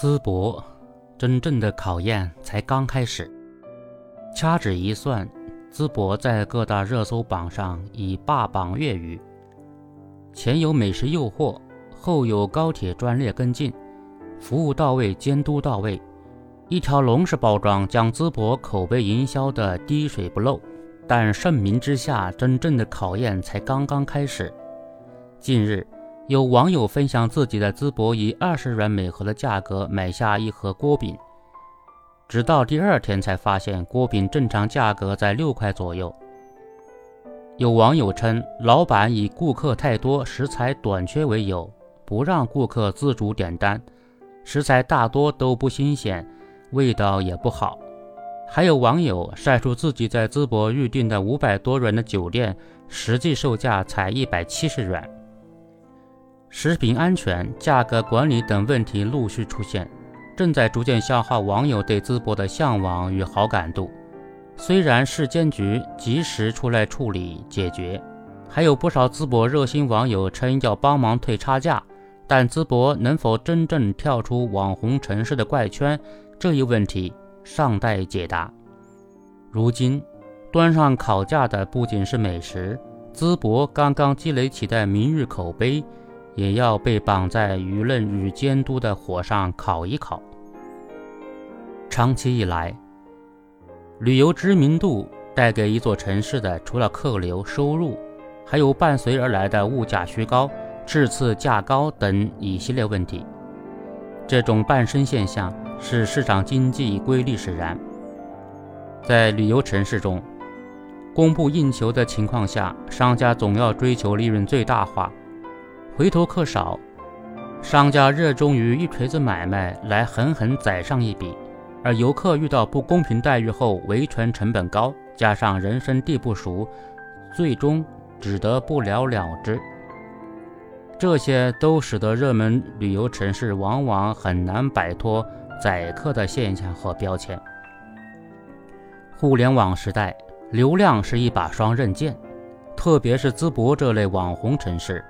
淄博，真正的考验才刚开始。掐指一算，淄博在各大热搜榜上已霸榜月余。前有美食诱惑，后有高铁专列跟进，服务到位，监督到位，一条龙式包装将淄博口碑营销的滴水不漏。但盛名之下，真正的考验才刚刚开始。近日。有网友分享自己在淄博以二十元每盒的价格买下一盒锅饼，直到第二天才发现锅饼正常价格在六块左右。有网友称，老板以顾客太多、食材短缺为由，不让顾客自主点单，食材大多都不新鲜，味道也不好。还有网友晒出自己在淄博预订的五百多元的酒店，实际售价才一百七十元。食品安全、价格管理等问题陆续出现，正在逐渐消耗网友对淄博的向往与好感度。虽然市监局及时出来处理解决，还有不少淄博热心网友称要帮忙退差价，但淄博能否真正跳出网红城市的怪圈，这一问题尚待解答。如今，端上烤架的不仅是美食，淄博刚刚积累起的明日口碑。也要被绑在舆论与监督的火上烤一烤。长期以来，旅游知名度带给一座城市的，除了客流、收入，还有伴随而来的物价虚高、质次价高等一系列问题。这种伴生现象是市场经济规律使然。在旅游城市中，供不应求的情况下，商家总要追求利润最大化。回头客少，商家热衷于一锤子买卖来狠狠宰上一笔，而游客遇到不公平待遇后，维权成本高，加上人生地不熟，最终只得不了了之。这些都使得热门旅游城市往往很难摆脱宰客的现象和标签。互联网时代，流量是一把双刃剑，特别是淄博这类网红城市。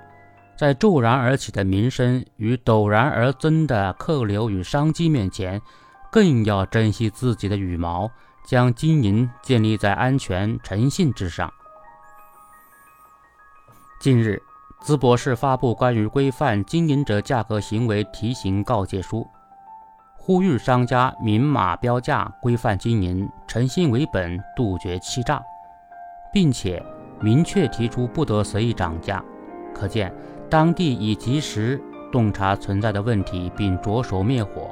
在骤然而起的民生与陡然而增的客流与商机面前，更要珍惜自己的羽毛，将经营建立在安全诚信之上。近日，淄博市发布关于规范经营者价格行为提醒告诫书，呼吁商家明码标价、规范经营、诚信为本、杜绝欺诈，并且明确提出不得随意涨价。可见。当地已及时洞察存在的问题，并着手灭火，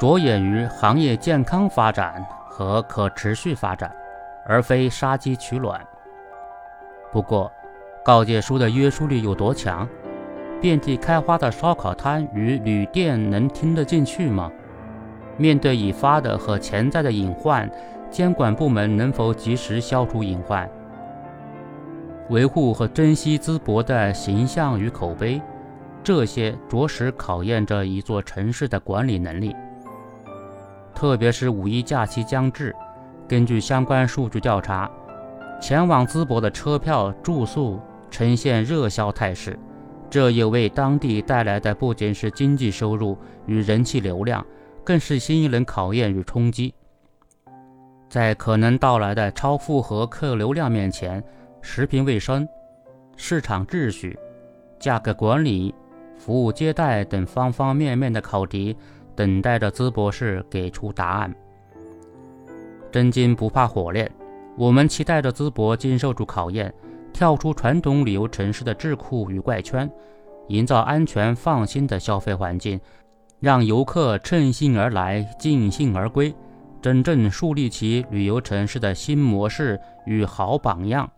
着眼于行业健康发展和可持续发展，而非杀鸡取卵。不过，告诫书的约束力有多强？遍地开花的烧烤摊与旅店能听得进去吗？面对已发的和潜在的隐患，监管部门能否及时消除隐患？维护和珍惜淄博的形象与口碑，这些着实考验着一座城市的管理能力。特别是五一假期将至，根据相关数据调查，前往淄博的车票、住宿呈现热销态势，这也为当地带来的不仅是经济收入与人气流量，更是新一轮考验与冲击。在可能到来的超负荷客流量面前，食品卫生、市场秩序、价格管理、服务接待等方方面面的考题，等待着淄博市给出答案。真金不怕火炼，我们期待着淄博经受住考验，跳出传统旅游城市的桎梏与怪圈，营造安全放心的消费环境，让游客乘兴而来，尽兴而归，真正树立起旅游城市的新模式与好榜样。